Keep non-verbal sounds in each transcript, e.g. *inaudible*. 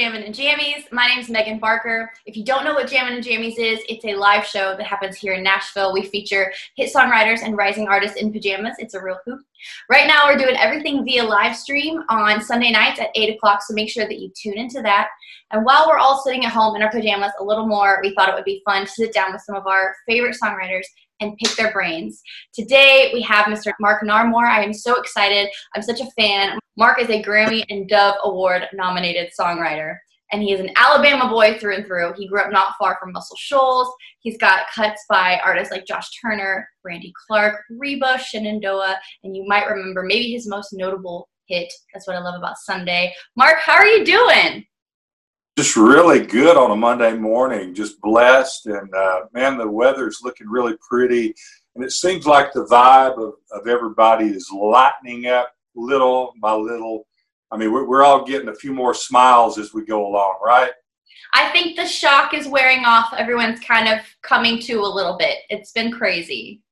Jammin' and Jammies. My name is Megan Barker. If you don't know what Jammin' and Jammies is, it's a live show that happens here in Nashville. We feature hit songwriters and rising artists in pajamas. It's a real hoop. Right now, we're doing everything via live stream on Sunday nights at 8 o'clock, so make sure that you tune into that. And while we're all sitting at home in our pajamas a little more, we thought it would be fun to sit down with some of our favorite songwriters and pick their brains. Today we have Mr. Mark Narmore. I am so excited. I'm such a fan. Mark is a Grammy and Dove Award nominated songwriter. And he is an Alabama boy through and through. He grew up not far from Muscle Shoals. He's got cuts by artists like Josh Turner, Randy Clark, Reba, Shenandoah, and you might remember maybe his most notable hit. That's what I love about Sunday. Mark, how are you doing? Just really good on a Monday morning. Just blessed, and uh, man, the weather's looking really pretty, and it seems like the vibe of, of everybody is lightening up little by little. I mean, we're, we're all getting a few more smiles as we go along, right? I think the shock is wearing off. Everyone's kind of coming to a little bit. It's been crazy.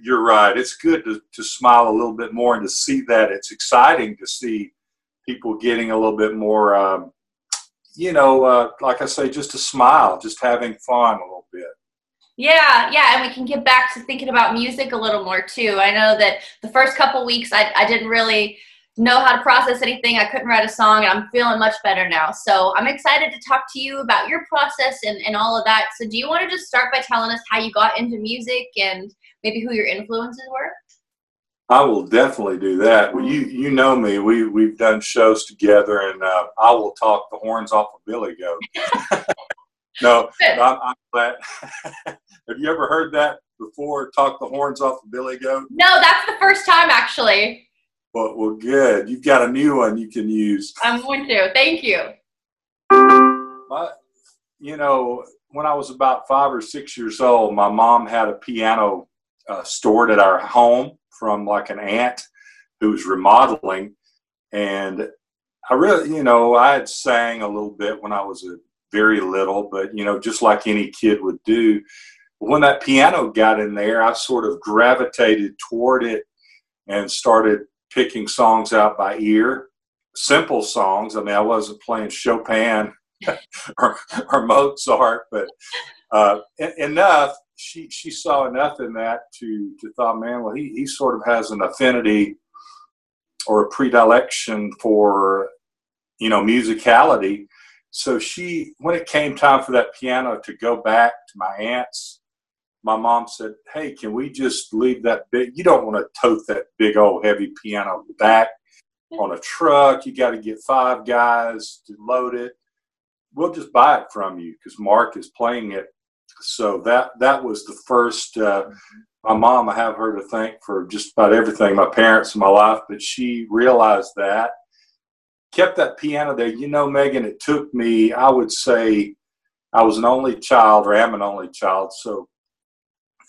You're right. It's good to, to smile a little bit more and to see that. It's exciting to see people getting a little bit more um, you know, uh, like I say, just a smile, just having fun a little bit. Yeah, yeah, and we can get back to thinking about music a little more too. I know that the first couple weeks I, I didn't really know how to process anything. I couldn't write a song, and I'm feeling much better now. So I'm excited to talk to you about your process and, and all of that. So, do you want to just start by telling us how you got into music and maybe who your influences were? I will definitely do that. Well, you you know me. We we've done shows together, and uh, I will talk the horns off of Billy Goat. *laughs* no, I'm, I'm glad. *laughs* Have you ever heard that before? Talk the horns off of Billy Goat? No, that's the first time actually. Well, well, good. You've got a new one you can use. I'm going to. Thank you. My, you know, when I was about five or six years old, my mom had a piano uh, stored at our home from like an aunt who was remodeling. And I really, you know, I had sang a little bit when I was a very little, but you know, just like any kid would do. When that piano got in there, I sort of gravitated toward it and started picking songs out by ear, simple songs. I mean, I wasn't playing Chopin *laughs* or, or Mozart, but uh, enough she she saw enough in that to to thought, man, well, he he sort of has an affinity or a predilection for you know musicality. So she, when it came time for that piano to go back to my aunt's, my mom said, "Hey, can we just leave that big? You don't want to tote that big old heavy piano back on a truck. You got to get five guys to load it. We'll just buy it from you because Mark is playing it so that that was the first. Uh, my mom, I have her to thank for just about everything. My parents in my life, but she realized that, kept that piano there. You know, Megan, it took me. I would say, I was an only child, or am an only child, so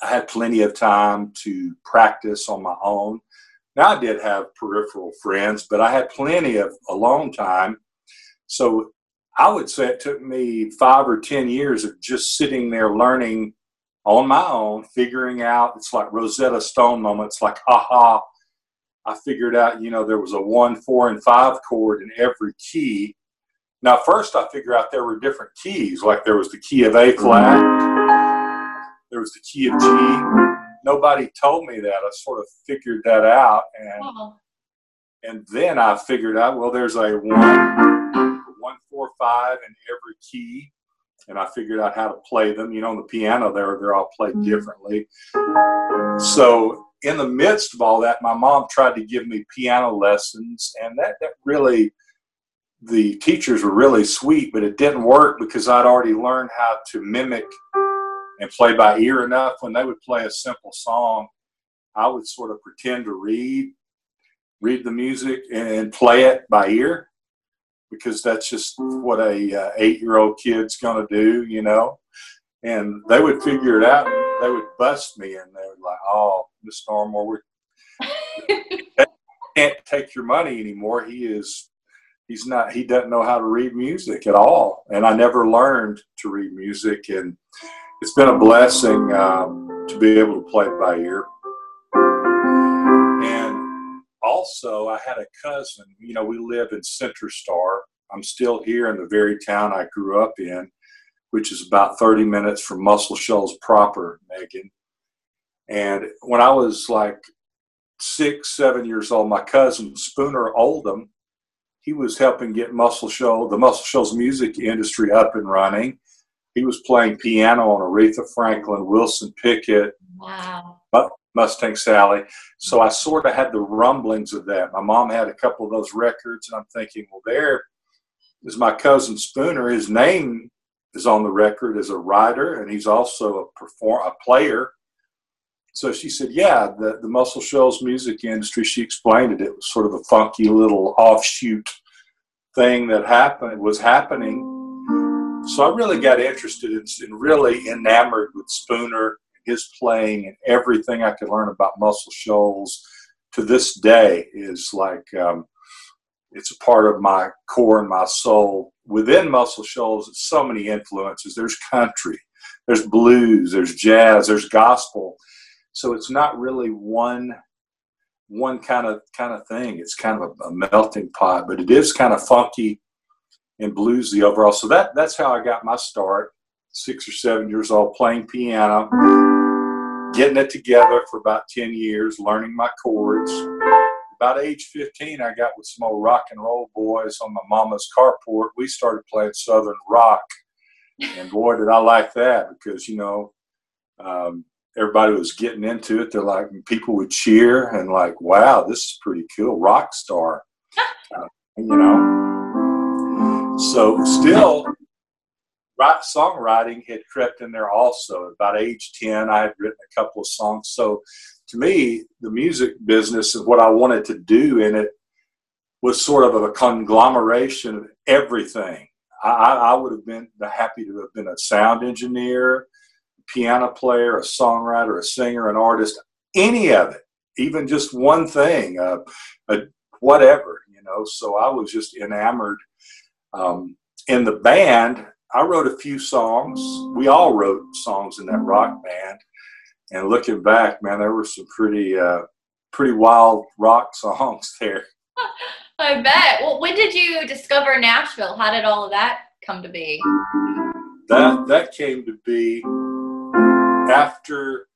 I had plenty of time to practice on my own. Now I did have peripheral friends, but I had plenty of alone time. So I would say it took me five or 10 years of just sitting there learning on my own, figuring out it's like Rosetta Stone moments, like, aha, I figured out, you know, there was a one, four, and five chord in every key. Now, first I figured out there were different keys, like there was the key of A flat, there was the key of G. Nobody told me that. I sort of figured that out. And, oh. and then I figured out, well, there's a one, one, four, five in every key, and I figured out how to play them. You know, on the piano, they're they're all played mm-hmm. differently. So in the midst of all that, my mom tried to give me piano lessons, and that that really the teachers were really sweet, but it didn't work because I'd already learned how to mimic and play by ear enough. When they would play a simple song, I would sort of pretend to read, read the music, and play it by ear because that's just what a uh, eight year old kid's going to do, you know. And they would figure it out. And they would bust me, and they were like, "Oh, Miss Narmore, we *laughs* can't take your money anymore. He is." He's not. He doesn't know how to read music at all, and I never learned to read music, and it's been a blessing um, to be able to play it by ear also, I had a cousin. You know, we live in Center Star. I'm still here in the very town I grew up in, which is about 30 minutes from Muscle Shoals proper, Megan. And when I was like six, seven years old, my cousin Spooner Oldham, he was helping get Muscle Shoals, the Muscle Shoals music industry up and running. He was playing piano on Aretha Franklin, Wilson Pickett, Wow. Mustang Sally. So I sort of had the rumblings of that. My mom had a couple of those records, and I'm thinking, well, there is my cousin Spooner. His name is on the record as a writer, and he's also a perform a player. So she said, yeah, the, the Muscle Shoals music industry, she explained it. It was sort of a funky little offshoot thing that happened, was happening. So I really got interested in, and really enamored with Spooner his playing and everything I could learn about Muscle Shoals to this day is like um, it's a part of my core and my soul. Within Muscle Shoals, it's so many influences. There's country, there's blues, there's jazz, there's gospel. So it's not really one one kind of kind of thing. It's kind of a, a melting pot, but it is kind of funky and bluesy overall. So that that's how I got my start. Six or seven years old, playing piano getting it together for about 10 years, learning my chords. About age 15, I got with some old rock and roll boys on my mama's carport. We started playing Southern rock. And boy, did I like that because, you know, um, everybody was getting into it. They're like, people would cheer and, like, wow, this is pretty cool. Rock star. Uh, you know? So, still, songwriting had crept in there also. About age 10, I had written a couple of songs. So to me, the music business and what I wanted to do in it was sort of a conglomeration of everything. I, I would have been happy to have been a sound engineer, piano player, a songwriter, a singer, an artist, any of it, even just one thing, uh, a, whatever, you know. So I was just enamored. Um, in the band, I wrote a few songs. We all wrote songs in that rock band. And looking back, man, there were some pretty, uh, pretty wild rock *laughs* songs there. I bet. Well, when did you discover Nashville? How did all of that come to be? That that came to be after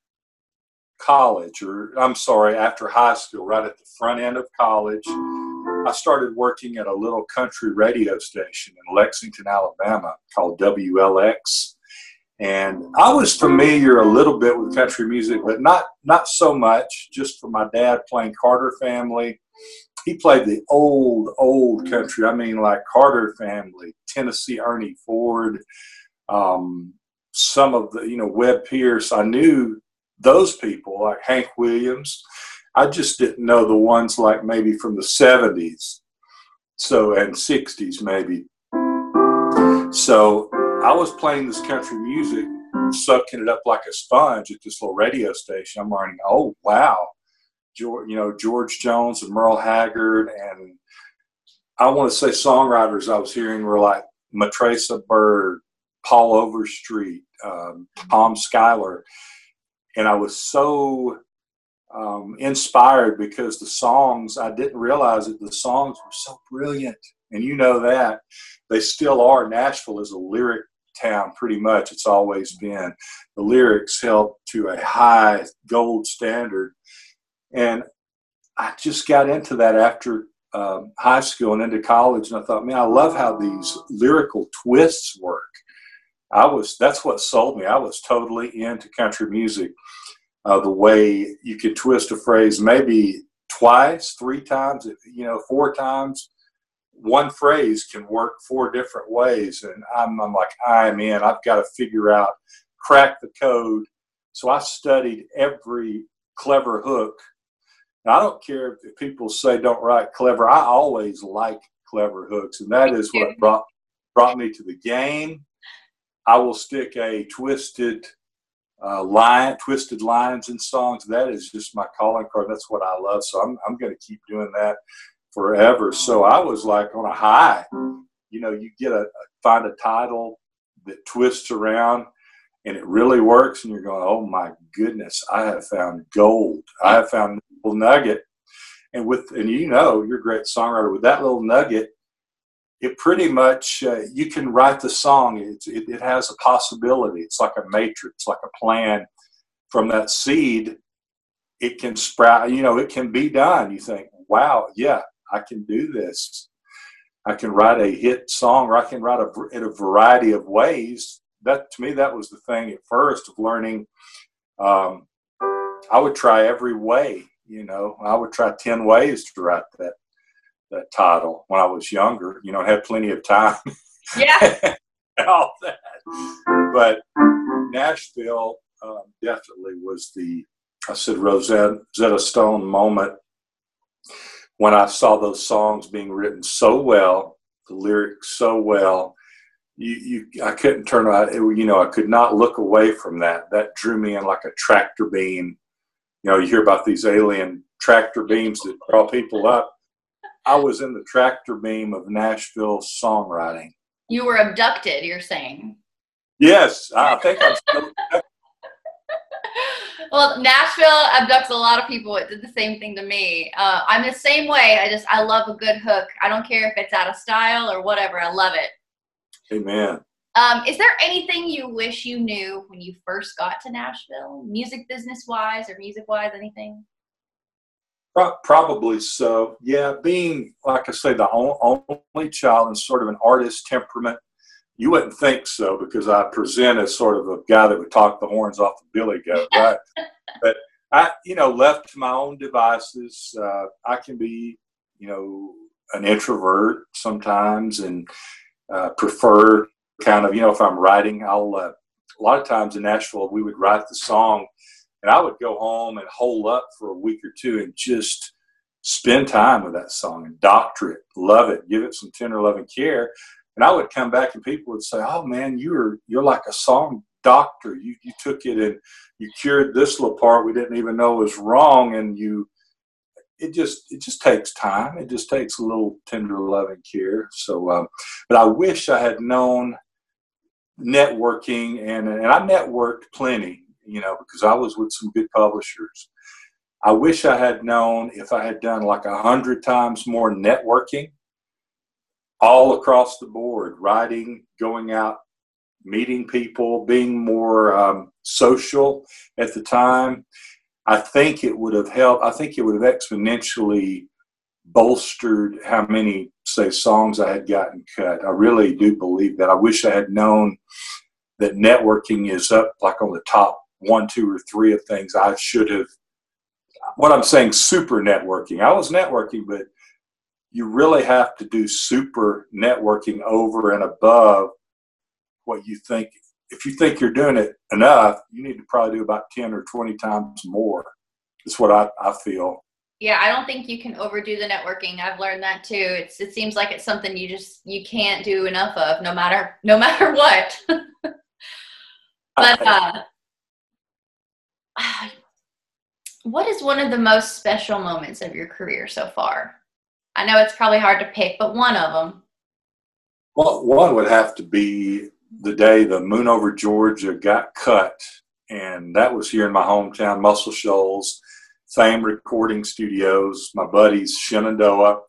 college, or I'm sorry, after high school, right at the front end of college. I started working at a little country radio station in Lexington, Alabama called WLX. And I was familiar a little bit with country music, but not not so much. Just for my dad playing Carter Family, he played the old old country. I mean, like Carter Family, Tennessee Ernie Ford, um, some of the you know Webb Pierce. I knew those people like Hank Williams. I just didn't know the ones like maybe from the 70s, so and 60s maybe. So I was playing this country music, sucking it up like a sponge at this little radio station. I'm learning, oh wow, George, you know George Jones and Merle Haggard, and I want to say songwriters I was hearing were like Matraca Berg, Paul Overstreet, um, Tom Schuyler, and I was so um, inspired because the songs, I didn't realize that the songs were so brilliant. And you know that. They still are. Nashville is a lyric town, pretty much. It's always been. The lyrics held to a high gold standard. And I just got into that after um, high school and into college. And I thought, man, I love how these lyrical twists work. I was, that's what sold me. I was totally into country music uh, the way you could twist a phrase maybe twice, three times, you know, four times. One phrase can work four different ways. And I'm, I'm like, I'm in. I've got to figure out, crack the code. So I studied every clever hook. Now, I don't care if people say don't write clever. I always like clever hooks, and that is what brought brought me to the game. I will stick a twisted uh, line, twisted lines in songs. That is just my calling card. That's what I love. So I'm, I'm going to keep doing that forever. So I was like on a high. You know, you get a, a find a title that twists around and it really works, and you're going, oh my goodness, I have found gold. I have found a little nugget. And with and you know, you're a great songwriter. With that little nugget, it pretty much uh, you can write the song. It, it, it has a possibility. It's like a matrix, like a plan. From that seed, it can sprout. You know, it can be done. You think, wow, yeah, I can do this. I can write a hit song, or I can write a, in a variety of ways. That to me, that was the thing at first of learning. Um, I would try every way. You know, I would try ten ways to write that that title when I was younger. You know, I had plenty of time. Yeah. *laughs* all that. But Nashville uh, definitely was the, I said, Rosetta, Stone moment when I saw those songs being written so well, the lyrics so well. You, you, I couldn't turn out. You know, I could not look away from that. That drew me in like a tractor beam. You know, you hear about these alien tractor beams that draw people up I was in the tractor beam of Nashville songwriting. You were abducted, you're saying? Yes, I think I'm still. *laughs* well, Nashville abducts a lot of people. It did the same thing to me. Uh, I'm the same way. I just, I love a good hook. I don't care if it's out of style or whatever. I love it. Amen. Um, is there anything you wish you knew when you first got to Nashville, music business wise or music wise, anything? Probably so. Yeah, being like I say, the only child and sort of an artist temperament. You wouldn't think so because I present as sort of a guy that would talk the horns off the billy goat, *laughs* right? but I, you know, left to my own devices, uh, I can be, you know, an introvert sometimes and uh, prefer kind of, you know, if I'm writing, I'll, uh, a lot of times in Nashville, we would write the song and I would go home and hole up for a week or two and just spend time with that song and doctor it, love it, give it some tender loving care. And I would come back and people would say, "Oh man, you're you're like a song doctor. You you took it and you cured this little part we didn't even know was wrong, and you." It just it just takes time. It just takes a little tender loving care. So, um, but I wish I had known networking and and I networked plenty you know, because I was with some good publishers. I wish I had known if I had done like a hundred times more networking all across the board, writing, going out, meeting people, being more um, social at the time. I think it would have helped. I think it would have exponentially bolstered how many, say, songs I had gotten cut. I really do believe that. I wish I had known that networking is up like on the top one, two, or three of things I should have. What I'm saying, super networking. I was networking, but you really have to do super networking over and above what you think. If you think you're doing it enough, you need to probably do about 10 or 20 times more. That's what I, I feel. Yeah, I don't think you can overdo the networking. I've learned that too. It's it seems like it's something you just you can't do enough of no matter no matter *laughs* what. but uh *sighs* what is one of the most special moments of your career so far? I know it's probably hard to pick, but one of them. Well, one would have to be the day the Moon Over Georgia got cut, and that was here in my hometown, Muscle Shoals, Fame Recording Studios. My buddies Shenandoah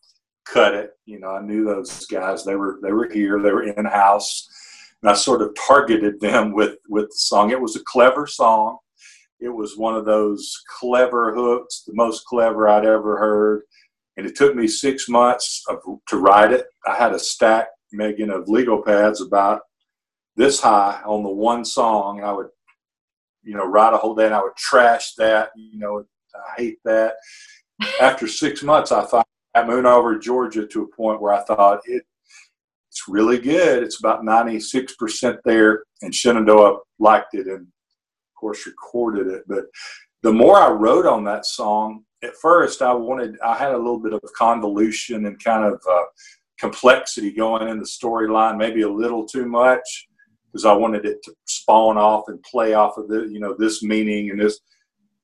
cut it. You know, I knew those guys. They were they were here. They were in house, and I sort of targeted them with with the song. It was a clever song it was one of those clever hooks, the most clever I'd ever heard. And it took me six months of, to write it. I had a stack, Megan, of legal pads about this high on the one song. And I would, you know, write a whole day and I would trash that. You know, I hate that. *laughs* After six months, I thought I moved over Georgia to a point where I thought it, it's really good. It's about 96% there. And Shenandoah liked it. And course, recorded it. But the more I wrote on that song, at first I wanted, I had a little bit of convolution and kind of uh, complexity going in the storyline, maybe a little too much, because I wanted it to spawn off and play off of the, you know, this meaning and this.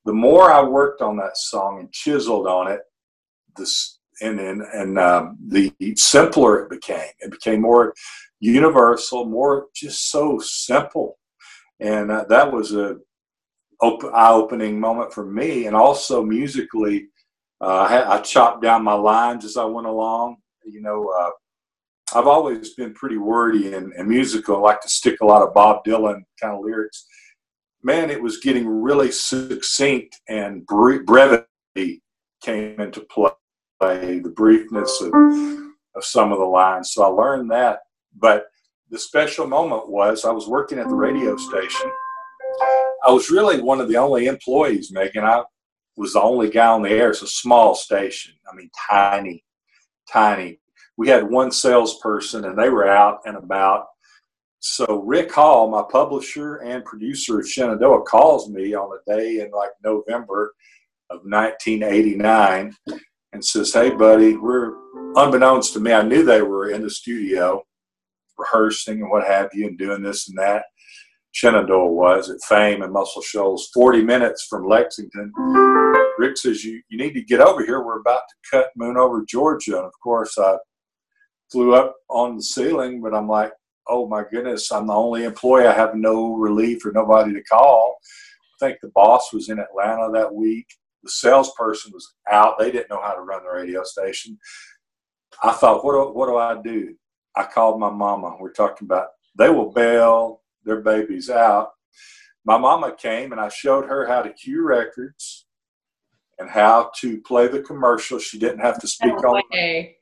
The more I worked on that song and chiseled on it, this and and, and um, the simpler it became. It became more universal, more just so simple and uh, that was a op- eye-opening moment for me. And also musically, uh, I, I, chopped down my lines as I went along. You know, uh, I've always been pretty wordy and, and musical. I like to stick a lot of Bob Dylan kind of lyrics. Man, it was getting really succinct and brevity came into play. The briefness of, of some of the lines. So I learned that. But the special moment was I was working at the radio station. I was really one of the only employees, Megan. I was the only guy on the air. It's a small station. I mean, tiny, tiny. We had one salesperson, and they were out and about. So Rick Hall, my publisher and producer of Shenandoah, calls me on a day in like November of 1989 and says, "Hey, buddy, we're unbeknownst to me. I knew they were in the studio rehearsing and what have you, and doing this and that." Shenandoah was at Fame and Muscle Shoals, 40 minutes from Lexington. Rick says, you, you need to get over here. We're about to cut Moon over Georgia. And of course, I flew up on the ceiling, but I'm like, oh my goodness, I'm the only employee. I have no relief or nobody to call. I think the boss was in Atlanta that week. The salesperson was out. They didn't know how to run the radio station. I thought, what do, what do I do? I called my mama. We're talking about they will bail their babies out. My mama came and I showed her how to cue records and how to play the commercial. She didn't have to speak oh, on it.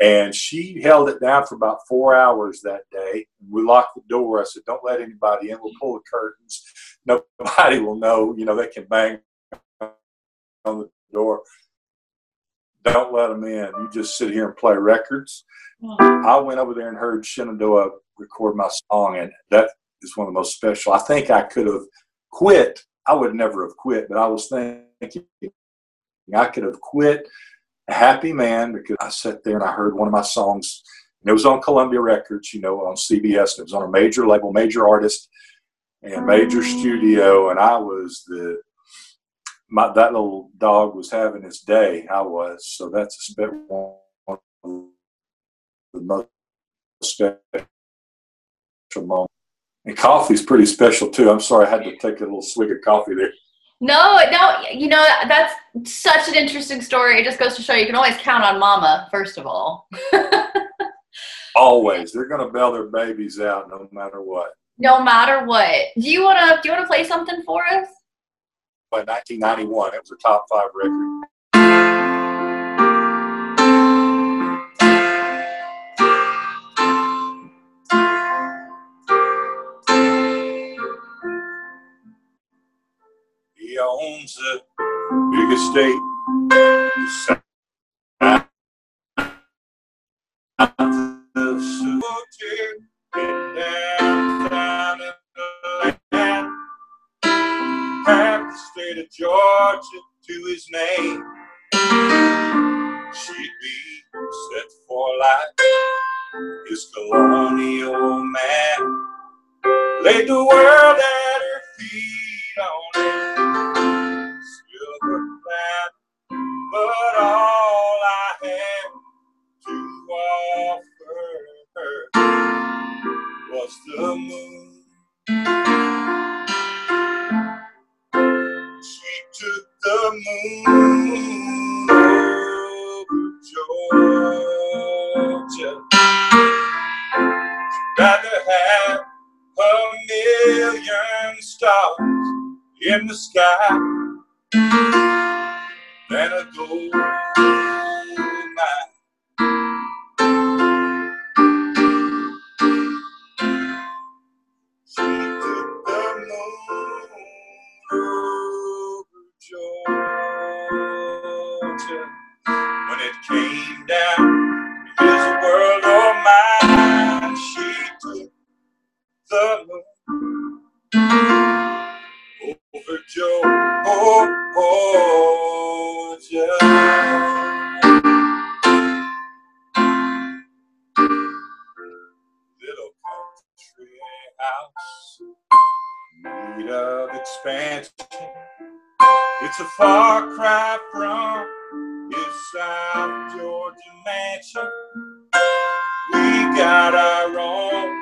And she held it down for about four hours that day. We locked the door. I said, Don't let anybody in. We'll pull the curtains. Nobody will know. You know, they can bang on the door. Don't let them in. You just sit here and play records. I went over there and heard Shenandoah record my song, and that is one of the most special. I think I could have quit. I would never have quit, but I was thinking I could have quit a happy man because I sat there and I heard one of my songs, and it was on Columbia Records, you know, on CBS. And it was on a major label, major artist, and major oh. studio, and I was the my that little dog was having his day. I was so that's a one of the most special moments. And coffee's pretty special too. I'm sorry I had to take a little swig of coffee there. No, no, you know, that's such an interesting story. It just goes to show you can always count on mama, first of all. *laughs* always. They're gonna bail their babies out no matter what. No matter what. Do you wanna do you wanna play something for us? By 1991, it was a top five record. He owns a big estate. Georgia to his name. She'd be set for life. His colonial man laid the world at her feet on it. but all I had to offer her was the moon. The moon over Georgia. Rather have a million stars in the sky than a gold when it came down his world oh or mine. She took the moon over Georgia. House need of expansion. It's a far cry from South Georgia mansion. We got our own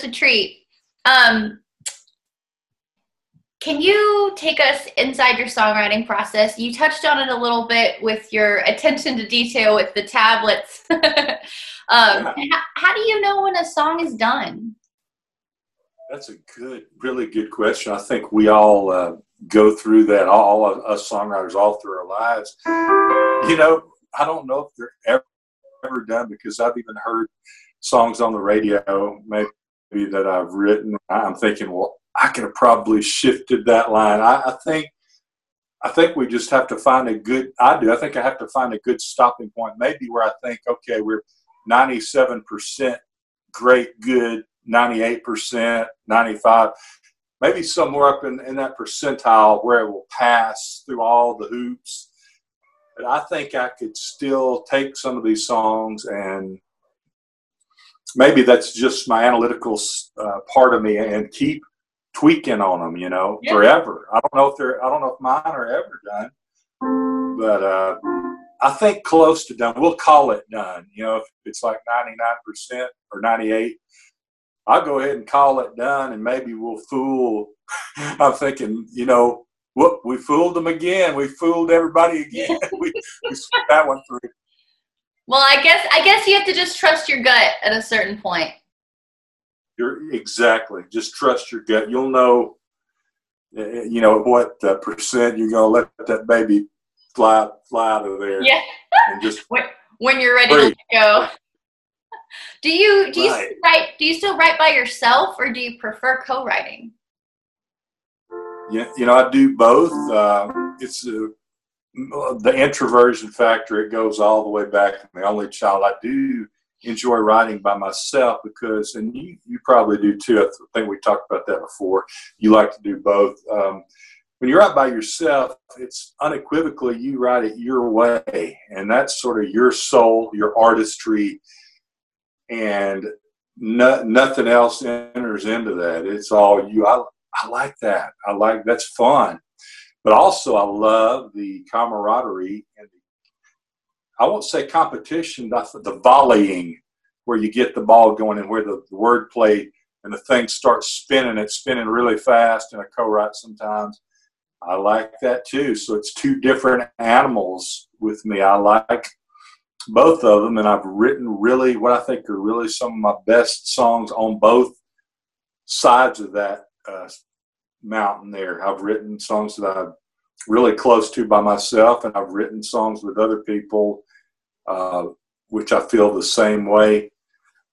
such a treat. Um, can you take us inside your songwriting process? You touched on it a little bit with your attention to detail with the tablets. *laughs* um, Yeah. how, how do you know when a song is done? That's a good, really good question. I think we all uh, go through that, all of us songwriters, all through our lives. You know, I don't know if they're ever, ever done because I've even heard songs on the radio, maybe that I've written. I'm thinking, well, I could have probably shifted that line. I, I think, I think we just have to find a good. I do. I think I have to find a good stopping point. Maybe where I think, okay, we're 97 percent great, good, 98%, 95, maybe somewhere up in, in that percentile where it will pass through all the hoops. But I think I could still take some of these songs and maybe that's just my analytical uh, part of me and keep tweaking on them, you know, Yeah. forever. I don't know if they're, I don't know if mine are ever done, but uh, I think close to done. We'll call it done. You know, if it's like 99% or 98, I'll go ahead and call it done and maybe we'll fool. *laughs* I'm thinking, you know, whoop, we fooled them again. We fooled everybody again. *laughs* we, we that one through. Well, I guess I guess you have to just trust your gut at a certain point. You're exactly. Just trust your gut. You'll know, uh, you know, what uh, percent you're going to let that baby fly, fly out of there. Yeah. And just *laughs* when, when you're ready Free. to go. Do you do you Right. still write do you still write by yourself or do you prefer co-writing? Yeah, you know, I do both. Uh, it's uh, the introversion factor. It goes all the way back. I'm the only child. I do enjoy writing by myself because, and you, you probably do too. I think we talked about that before. You like to do both. Um, when you write by yourself, it's unequivocally you write it your way, and that's sort of your soul, your artistry, and no, nothing else enters into that. It's all you. I, I like that. I like that's fun, but also I love the camaraderie and the, I won't say competition, but the volleying where you get the ball going and where the, the word play and the thing starts spinning. It's spinning really fast in a co-write sometimes. I like that too. So it's two different animals with me. I like both of them, and I've written really what I think are really some of my best songs on both sides of that uh, mountain there. I've written songs that I'm really close to by myself, and I've written songs with other people, uh, which I feel the same way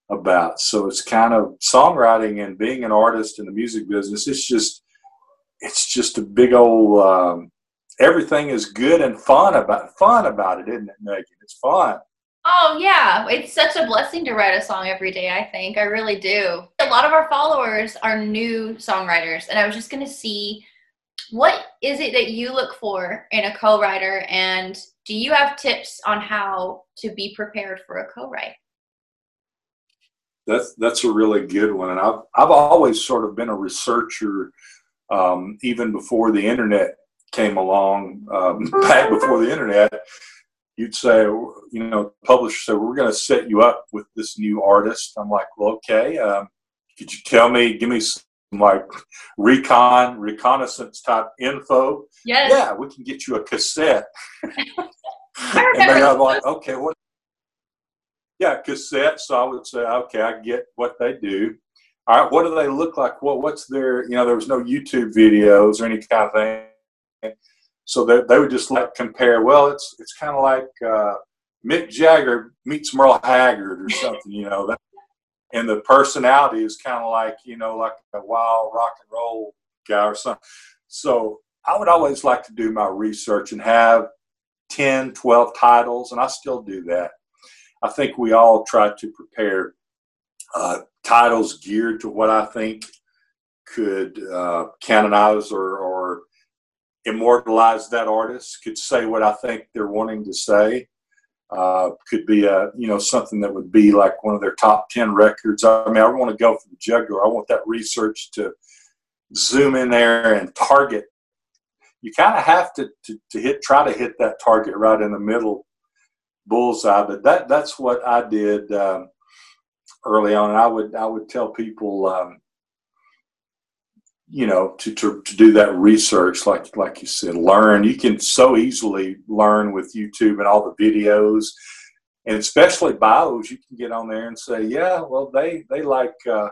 about. So it's kind of songwriting and being an artist in the music business. It's just, it's just a big old. Um, everything is good and fun about fun about it, isn't it, Megan? It's fun. Oh yeah, it's such a blessing to write a song every day, I think. I really do. A lot of our followers are new songwriters and I was just going to see what is it that you look for in a co-writer and do you have tips on how to be prepared for a co-write that's that's a really good one and i've, I've always sort of been a researcher um, even before the internet came along um, *laughs* back before the internet you'd say you know publisher said we're going to set you up with this new artist. I'm like well okay um, could you tell me give me some like recon reconnaissance type info? Yes. yeah we can get you a cassette. *laughs* *laughs* And they're like okay what? Yeah cassette so i would say okay i get what they do. All right what do they look like? What what's their you know there was no youtube videos or any kind of thing so they, they would just like compare well it's it's kind of like uh, mick jagger meets merle haggard or something you know that and the personality is kind of like you know like a wild rock and roll guy or something. So i would always like to do my research and have 10 12 titles and i still do that. I think we all try to prepare uh, titles geared to what i think could uh, canonize or, or immortalize that artist could say what i think they're wanting to say uh, could be a you know something that would be like one of their top 10 records. I mean i want to go for the jugular. I want that research to zoom in there and target. You kind of have to, to, to hit try to hit that target right in the middle bullseye but that that's what i did um, early on. And i would i would tell people um, you know to, to, to do that research like like you said learn. You can so easily learn with youtube and all the videos and especially bios you can get on there and say yeah well they they like uh,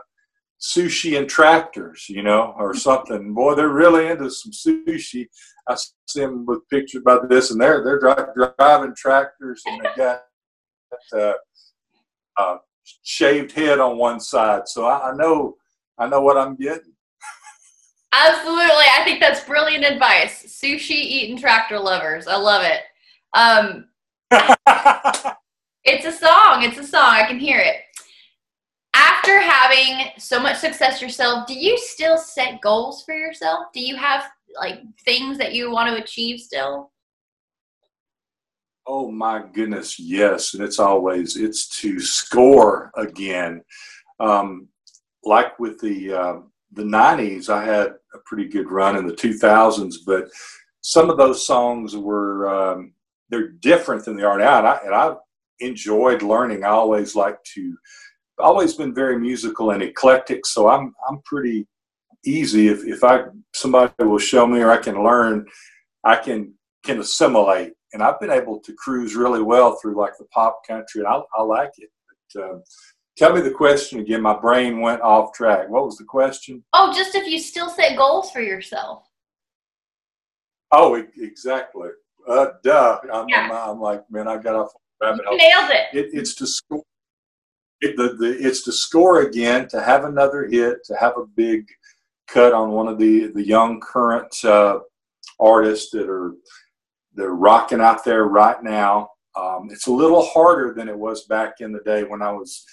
sushi and tractors you know or *laughs* something. Boy they're really into some sushi. I see them with pictures about this and they're they're dri- driving tractors and they got uh, uh, shaved head on one side. So I, I know i know what i'm getting Absolutely. I think that's brilliant advice. Sushi eating tractor lovers. I love it. Um, *laughs* it's a song. It's a song. I can hear it. After having so much success yourself, do you still set goals for yourself? Do you have like things that you want to achieve still? Oh my goodness, yes. And it's always it's to score again. Um, like with the uh, the 90s, I had a pretty good run in the 2000s, but some of those songs were, um, they're different than they are now. And I, and I enjoyed learning. I always like to, always been very musical and eclectic. So I'm, I'm pretty easy. If, if I, somebody will show me or I can learn, I can, can assimilate. And I've been able to cruise really well through like the pop country and I, I like it. But, um, Tell me the question again. My brain went off track. What was the question? Oh, just if you still set goals for yourself. Oh, exactly. Uh, duh. I'm, yeah. I'm, I'm, like, man, I got off rabbit hole. Nailed it. it. It's to score. It, the, the, it's to score again, to have another hit, to have a big cut on one of the the young current uh, artists that are they're rocking out there right now. Um, it's a little harder than it was back in the day when I was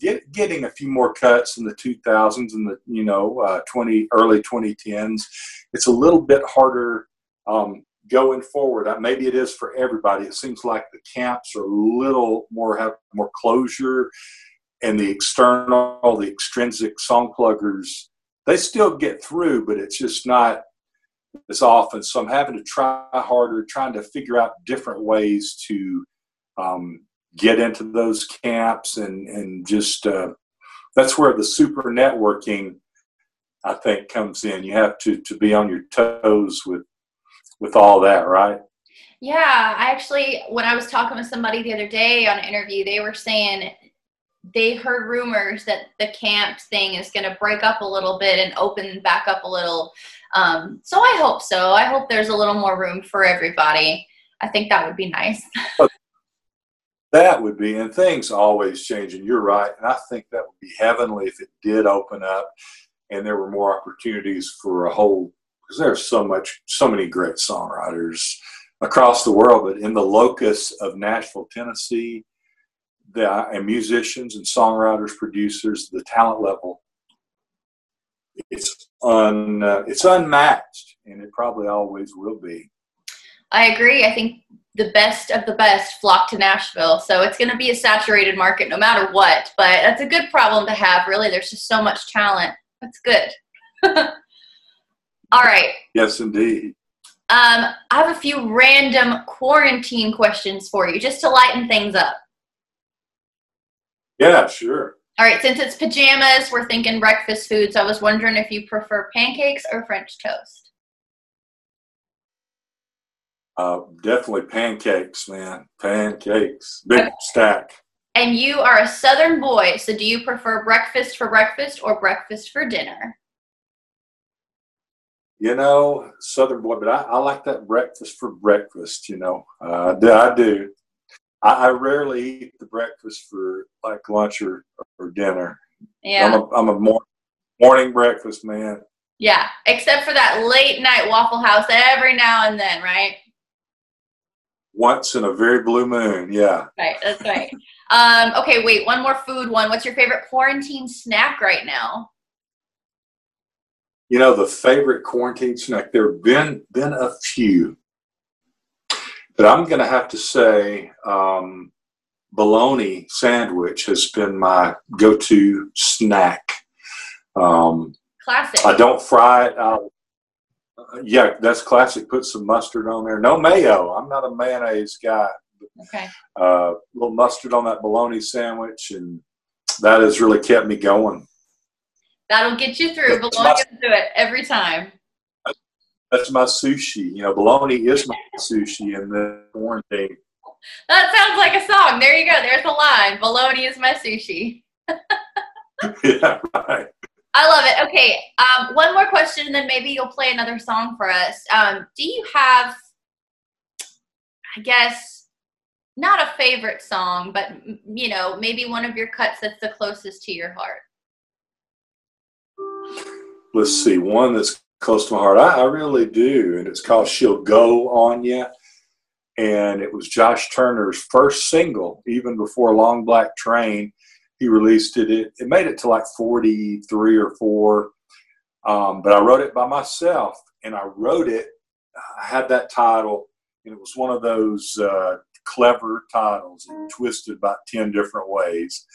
get, getting a few more cuts in the 2000s and the you know uh, 20 early 2010s. It's a little bit harder um, going forward. Uh, maybe it is for everybody. It seems like the camps are a little more have more closure, and the external, the extrinsic song pluggers, they still get through, but it's just not as often. So I'm having to try harder, trying to figure out different ways to um, get into those camps and and just uh, that's where the super networking I think comes in. You have to to be on your toes with with all that, right? Yeah, I actually when I was talking with somebody the other day on an interview, they were saying they heard rumors that the camps thing is going to break up a little bit and open back up a little. Um, so I hope so. I hope there's a little more room for everybody. I think that would be nice. That would be, and things always change, and you're right. And I think that would be heavenly if it did open up and there were more opportunities for a whole, because there's so much, so many great songwriters across the world, but in the locus of Nashville, Tennessee, the, and musicians and songwriters, producers, the talent level, it's un, uh, it's unmatched. and it probably always will be. I agree. I think the best of the best flock to Nashville. So it's going to be a saturated market no matter what. But that's a good problem to have, really. There's just so much talent. That's good. *laughs* All right. Yes, indeed. Um, I have a few random quarantine questions for you just to lighten things up. Yeah, sure. All right, since it's pajamas, we're thinking breakfast food. So I was wondering if you prefer pancakes or French toast. Uh, definitely pancakes, man. Pancakes, big okay. stack. And you are a Southern boy, so do you prefer breakfast for breakfast or breakfast for dinner? You know, Southern boy, but I, I like that breakfast for breakfast. You know, uh, I do. I, I, rarely eat the breakfast for like lunch or, or dinner. Yeah, I'm a, I'm a morning morning breakfast man. Yeah, except for that late night Waffle House every now and then, right? Once in a very blue moon, yeah. Right, that's right. um, okay, wait, one more food one. What's your favorite quarantine snack right now? You know, the favorite quarantine snack, there have been been a few. But I'm going to have to say um, bologna sandwich has been my go-to snack. Um, classic. I don't fry it. I'll, yeah, that's classic. Put some mustard on there. No mayo. I'm not a mayonnaise guy. Okay. A uh, little mustard on that bologna sandwich, and that has really kept me going. That'll get you through. Bologna will do it every time that's my sushi. You know, bologna is my *laughs* sushi in the quarantine. That sounds like a song. There you go. There's a line. Bologna is my sushi. *laughs* *laughs* yeah, right. I love it. Okay, um, one more question, and then maybe you'll play another song for us. Um, do you have, I guess, not a favorite song, but you know, maybe one of your cuts that's the closest to your heart? Let's see, one that's close to my heart. I, I really do. And it's called She'll Go On Ya. And it was Josh Turner's first single, even before Long Black Train. He released it. It, it made it to like 43 or 4. Um, but I wrote it by myself. And I wrote it, I had that title, and it was one of those uh, clever titles and twisted about 10 different ways.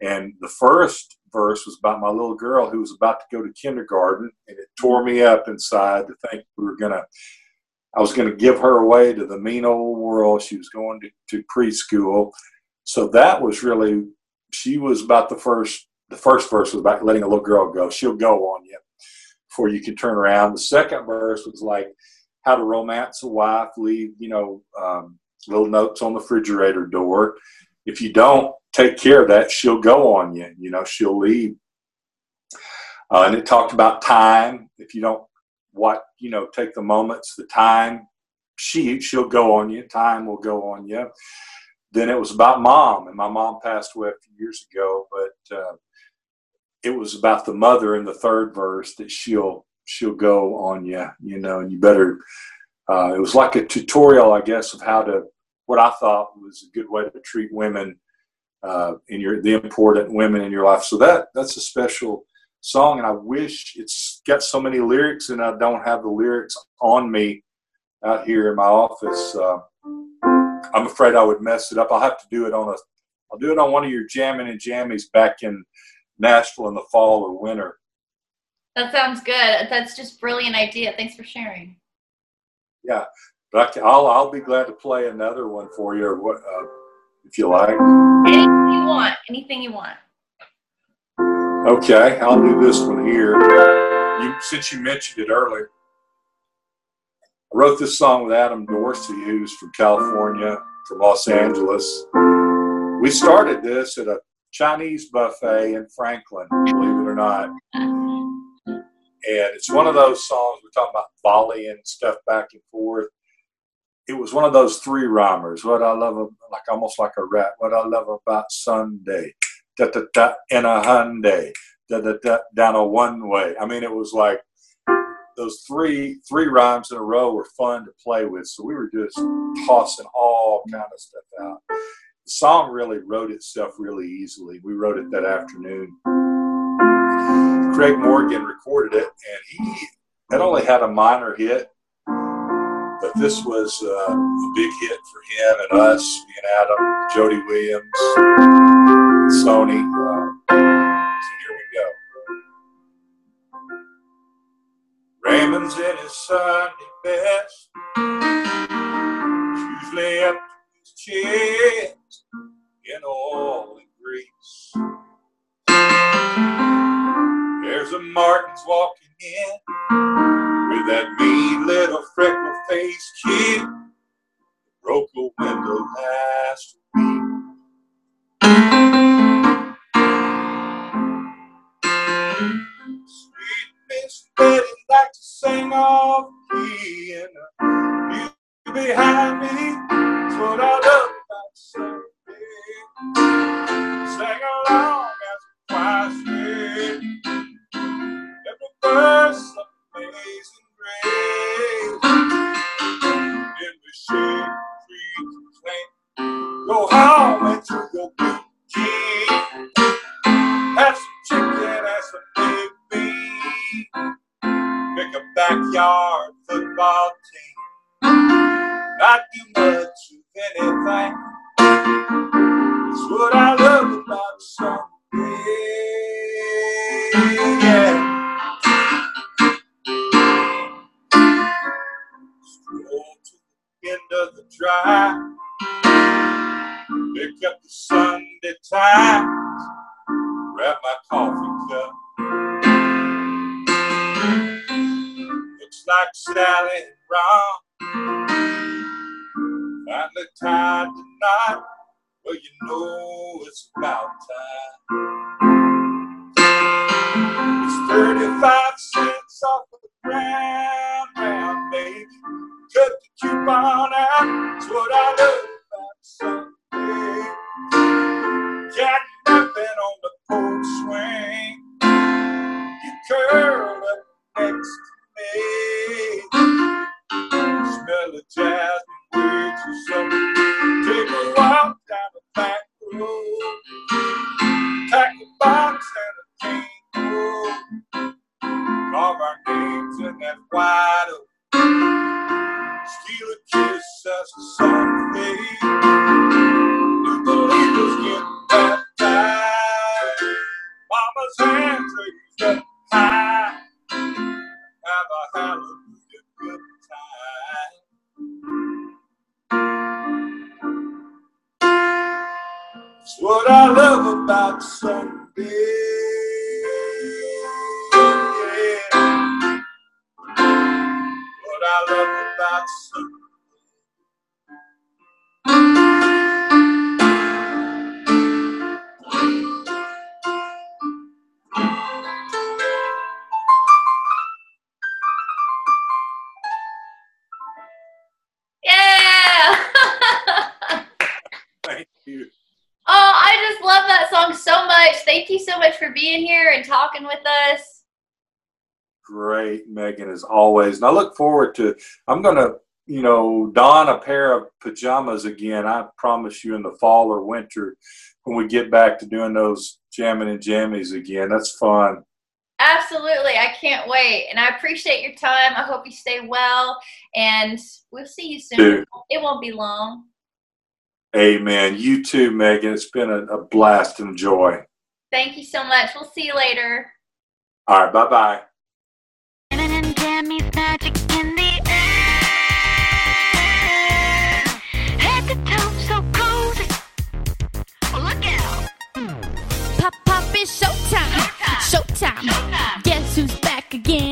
And the first verse was about my little girl who was about to go to kindergarten, and it tore me up inside to think we were gonna. I was going to give her away to the mean old world. She was going to, to preschool. So that was really, she was about the first, the first verse was about letting a little girl go. She'll go on you before you can turn around. The second verse was like how to romance a wife, leave, you know, um, little notes on the refrigerator door. If you don't, take care of that, she'll go on you. You know, she'll leave. Uh, and it talked about time. If you don't, what you know, take the moments, the time. She she'll go on you. Time will go on you. Then it was about mom, and my mom passed away a few years ago. But uh, it was about the mother in the third verse that she'll she'll go on you. You know, and you better. Uh, it was like a tutorial, I guess, of how to. What I thought was a good way to treat women uh, in your the important women in your life. So that that's a special song, and I wish it's got so many lyrics, and I don't have the lyrics on me out here in my office. Uh, I'm afraid I would mess it up. I'll have to do it on a. I'll do it on one of your jamming and jammies back in Nashville in the fall or winter. That sounds good. That's just brilliant idea. Thanks for sharing. Yeah, but I will I'll be glad to play another one for you. Or what? Uh, if you like. Anything you want. Anything you want. Okay, I'll do this one here. You, since you mentioned it earlier, I wrote this song with Adam Dorsey, who's from California, from Los Angeles. We started this at a Chinese buffet in Franklin, believe it or not. And it's one of those songs we're talking about volleying stuff back and forth it was one of those three rhymers. What I love, like almost like a rap. What I love about Sunday, da da da, in a Hyundai, da da da, down a one way. I mean, it was like those three three rhymes in a row were fun to play with. So we were just tossing all kind of stuff out. The song really wrote itself really easily. We wrote it that afternoon. Craig Morgan recorded it, and he It only had a minor hit, but this was uh, a big hit for him and us, me and Adam, Jody Williams, Sony. Uh, In his Sunday best, usually up to his chest in all the grease. There's a Martin's walking in with that mean little freckle faced kid broke a window last week. The knot. Well, you know it's about time. It's 35 cents off of the ground, round, baby. Cut the coupon out. It's what I love I love Sunday. Yeah! *laughs* Thank you. Oh, I just love that song so much. Thank you so much for being here and talking with us. Great, Megan, as always. And I look forward to, I'm going to, you know, don a pair of pajamas again. I promise you in the fall or winter when we get back to doing those jamming and jammies again. That's fun. Absolutely. I can't wait. And I appreciate your time. I hope you stay well. And we'll see you soon. Dude. It won't be long. Amen. You too, Megan. It's been a, a blast and joy. Thank you so much. We'll see you later. All right. Bye bye. it's showtime. Showtime. showtime. Guess who's back again?